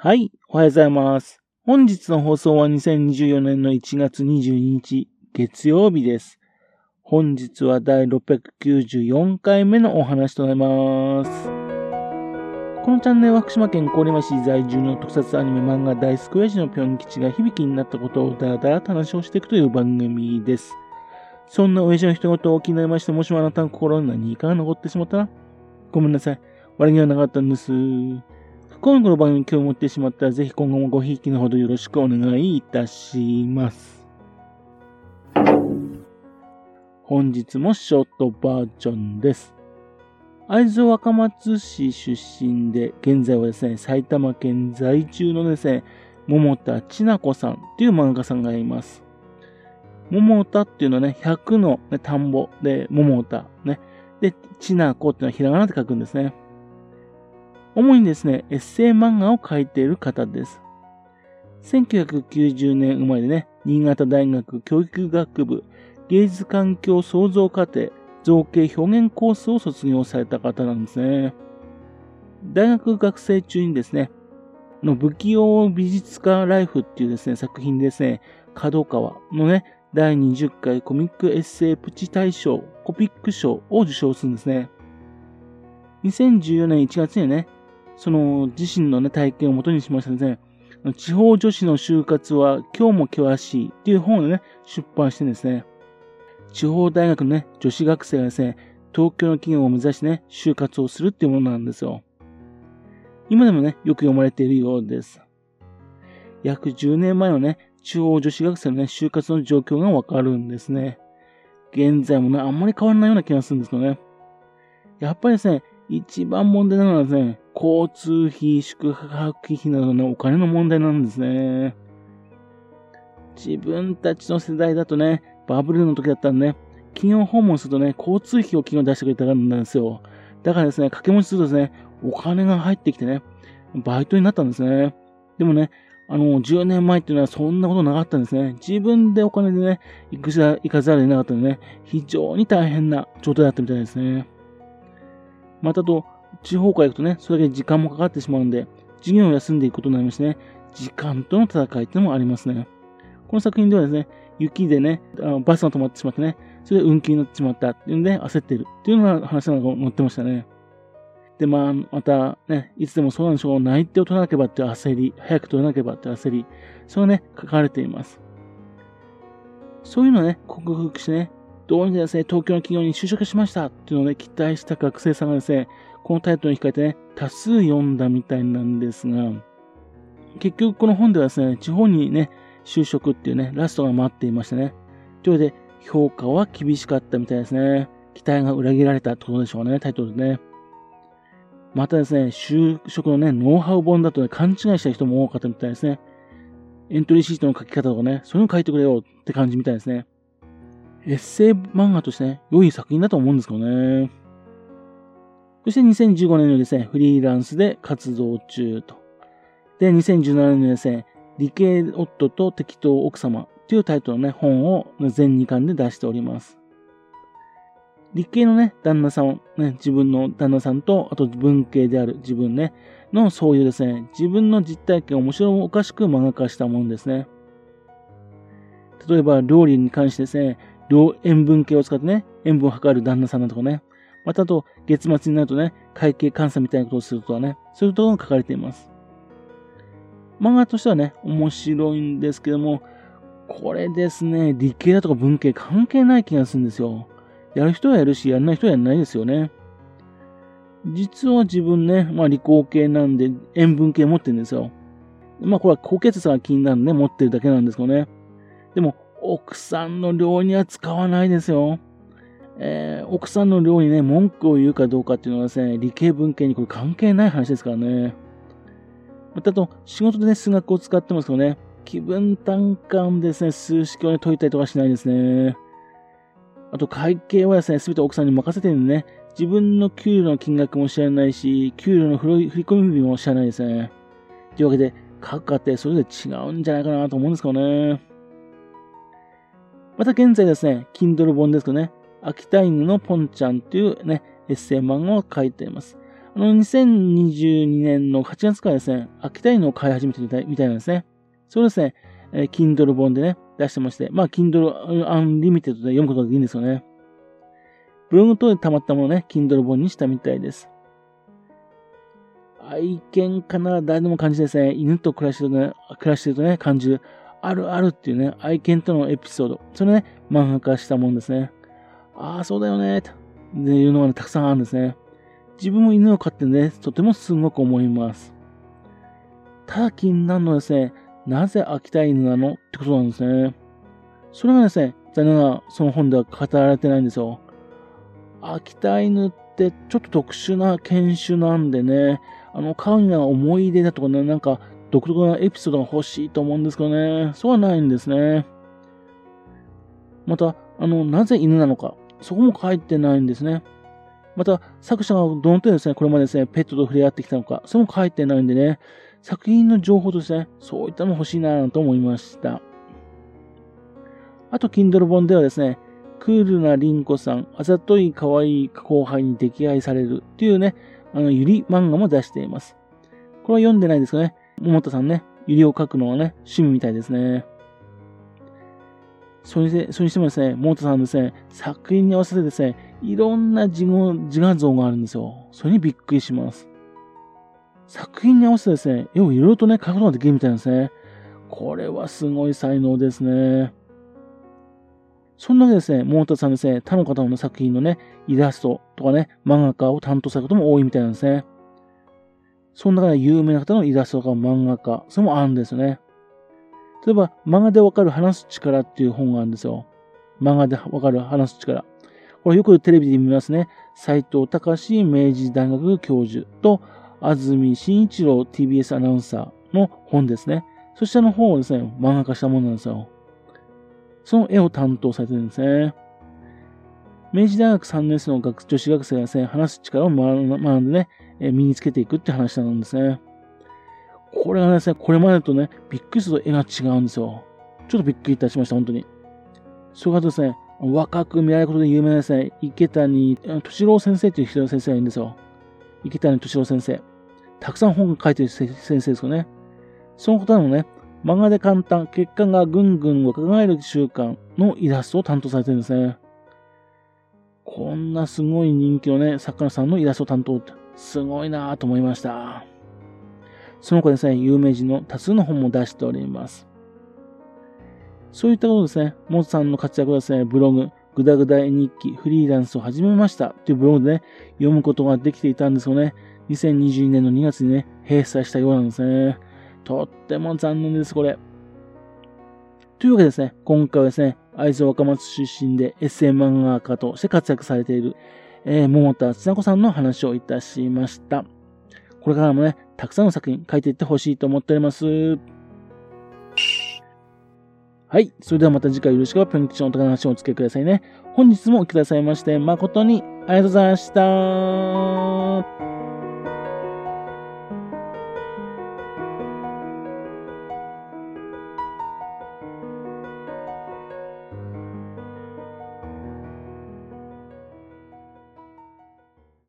はい、おはようございます。本日の放送は2024年の1月22日、月曜日です。本日は第694回目のお話となります。このチャンネルは福島県郡山市在住の特撮アニメ漫画大好き親父のぴょん吉が響きになったことをだらだらと話をしていくという番組です。そんな親父の一言を気になりまして、もしもあなたの心に何かが残ってしまったら、ごめんなさい。悪気はなかったんです。今後の番組に興味を持ってしまったら、ぜひ今後もごひいきのほどよろしくお願いいたします。本日もショートバージョンです。会津若松市出身で、現在はですね、埼玉県在住のですね、桃田千奈子さんという漫画家さんがいます。桃田っていうのはね、100の、ね、田んぼで桃田、ね。で、千奈子っていうのはひらがなって書くんですね。主にですね、エッセイ漫画を描いている方です。1990年生まれでね、新潟大学教育学部芸術環境創造課程造形表現コースを卒業された方なんですね。大学学生中にですね、の不器用美術家ライフっていうですね、作品ですね、角川のね、第20回コミックエッセイプチ大賞コピック賞を受賞するんですね。2014年1月にね、その自身のね、体験をもとにしましたね、地方女子の就活は今日も険しいっていう本をね、出版してですね、地方大学のね、女子学生がですね、東京の企業を目指してね、就活をするっていうものなんですよ。今でもね、よく読まれているようです。約10年前のね、地方女子学生のね、就活の状況がわかるんですね。現在もね、あんまり変わらないような気がするんですよね。やっぱりですね、一番問題なのはですね、交通費、宿泊費などのお金の問題なんですね。自分たちの世代だとね、バブルの時だったらね、企業訪問するとね、交通費を企業出してくれたからなんですよ。だからですね、掛け持ちするとですね、お金が入ってきてね、バイトになったんですね。でもね、あの、10年前っていうのはそんなことなかったんですね。自分でお金でね、行く行かざるを得なかったのでね、非常に大変な状態だったみたいですね。またと、地方から行くとね、それだけ時間もかかってしまうんで、授業を休んでいくことになりましね、時間との戦いっていうのもありますね。この作品ではですね、雪でね、あのバスが止まってしまってね、それで運休になってしまったっていうんで焦ってるっていうような話が載ってましたね。で、まあ、またね、いつでもそうなんでしょう、内定を取らなければっていう焦り、早く取らなければっていう焦り、それがね、書かれています。そういうのをね、克服してね、どうにかですね、東京の企業に就職しましたっていうのをね、期待した学生さんがですね、このタイトルに控えてね、多数読んだみたいなんですが、結局この本ではですね、地方にね、就職っていうね、ラストが待っていましたね。というわけで、評価は厳しかったみたいですね。期待が裏切られたってことでしょうね、タイトルでね。またですね、就職のね、ノウハウ本だとね、勘違いした人も多かったみたいですね。エントリーシートの書き方とかね、そういうの書いてくれよって感じみたいですね。エッセイ漫画としてね、良い作品だと思うんですけどね。そして2015年にですね、フリーランスで活動中と。で、2017年にですね、理系夫と適当奥様というタイトルのね、本を全2巻で出しております。理系のね、旦那さん、ね、自分の旦那さんと、あと文系である自分ね、のそういうですね、自分の実体験を面白おかしく漫画化したものですね。例えば料理に関してですね、塩分計を使ってね、塩分を測る旦那さんだとかね、またあと、月末になるとね、会計監査みたいなことをするとかね、そういうところが書かれています。漫画としてはね、面白いんですけども、これですね、理系だとか文系関係ない気がするんですよ。やる人はやるし、やらない人はやらないですよね。実は自分ね、まあ理工系なんで塩分系持ってるんですよ。まあこれは高血圧が気になるんで持ってるだけなんですけどね。でも、奥さんの量には使わないですよ。えー、奥さんの量にね、文句を言うかどうかっていうのはですね、理系文系にこれ関係ない話ですからね。またあと、仕事でね、数学を使ってますけどね、気分単価ですね、数式をね、解いたりとかしないですね。あと、会計はですね、すべて奥さんに任せてるんでね、自分の給料の金額も知らないし、給料の振り込み日も知らないですね。というわけで、各家庭それぞれ違うんじゃないかなと思うんですけどね。また現在ですね、Kindle 本ですけどね、秋田犬のポンちゃんというね、エッセイ漫画を書いています。あの、2022年の8月からですね、秋田犬を飼い始めてみたいみたいなんですね。それですね、えー、Kindle 本でね、出してまして、まあ、Kindle Unlimited で読むことができるんですよね。ブログ等で溜まったものをね、Kindle 本にしたみたいです。愛犬かな誰でも感じですね。犬と暮らしてるとね、暮らしてるとね、感じる。あるあるっていうね、愛犬とのエピソード。それね、漫画化したもんですね。ああ、そうだよね、というのがね、たくさんあるんですね。自分も犬を飼ってね、とてもすごく思います。ただ気になるのはですね、なぜ秋田犬なの？ってことなんですね。それがですね、残念ながらその本では語られてないんですよ。秋田犬ってちょっと特殊な犬種なんでね、あの、飼うには思い出だとかね、なんか独特なエピソードが欲しいと思うんですけどね、そうはないんですね。また、あの、なぜ犬なのか、そこも書いてないんですね。また、作者がどの程度ですね、これまでですね、ペットと触れ合ってきたのか、それも書いてないんでね、作品の情報としてね、そういったの欲しいなと思いました。あと、Kindle 本ではですね、クールなリンコさん、あざとい可愛い後輩に溺愛されるっていうね、あの、ゆり漫画も出しています。これは読んでないですかね？桃田さんね、ゆりを描くのはね、趣味みたいですね。それで、それにしてもですね、桃田さんですね、作品に合わせてですね、いろんな自画像があるんですよ。それにびっくりします。作品に合わせてですね、絵をいろいろとね、描くことができるみたいなんですね。これはすごい才能ですね。そんなわけですね、桃田さんですね、他の方の作品のね、イラストとかね、漫画家を担当されることも多いみたいなんですね。その中で有名な方のイラストとか漫画家、それもあるんですよね。例えば、漫画でわかる話す力っていう本があるんですよ。漫画でわかる話す力。これよくテレビで見ますね。斎藤隆明治大学教授と安住紳一郎 TBS アナウンサーの本ですね。そちらの本をですね、漫画化したものなんですよ。その絵を担当されてるんですね。明治大学3年生の学女子学生がですね、話す力を学んでね、身につけていくって話なんですね。これがですね、これまでとね、びっくりすると絵が違うんですよ。ちょっとびっくりいたしました、本当に。それからですね、若く見られることで有名なですね、池谷敏郎先生という人の先生がいるんですよ。池谷敏郎先生。たくさん本を書いてる先生ですよね。その方のね、漫画で簡単、血管がぐんぐん若返る習慣のイラストを担当されてるんですね。こんなすごい人気のね、作家さんのイラスト担当って、すごいなぁと思いました。その子ですね、有名人の多数の本も出しております。そういったことですね、モズさんの活躍はですね、ブログ、ぐだぐだ日記、フリーランスを始めましたというブログでね、読むことができていたんですよね、2022年の2月にね、閉鎖したようなんですね。とっても残念です、これ。というわけですね、今回はですね、会津若松出身で SM 漫画家として活躍されている、えー、桃田千奈子さんの話をいたしました。これからもね、たくさんの作品書いていってほしいと思っております。はい。それではまた次回よろしくぴょん吉のお宝の話をお付けくださいね。本日もお聞きくださいまして、誠にありがとうございました。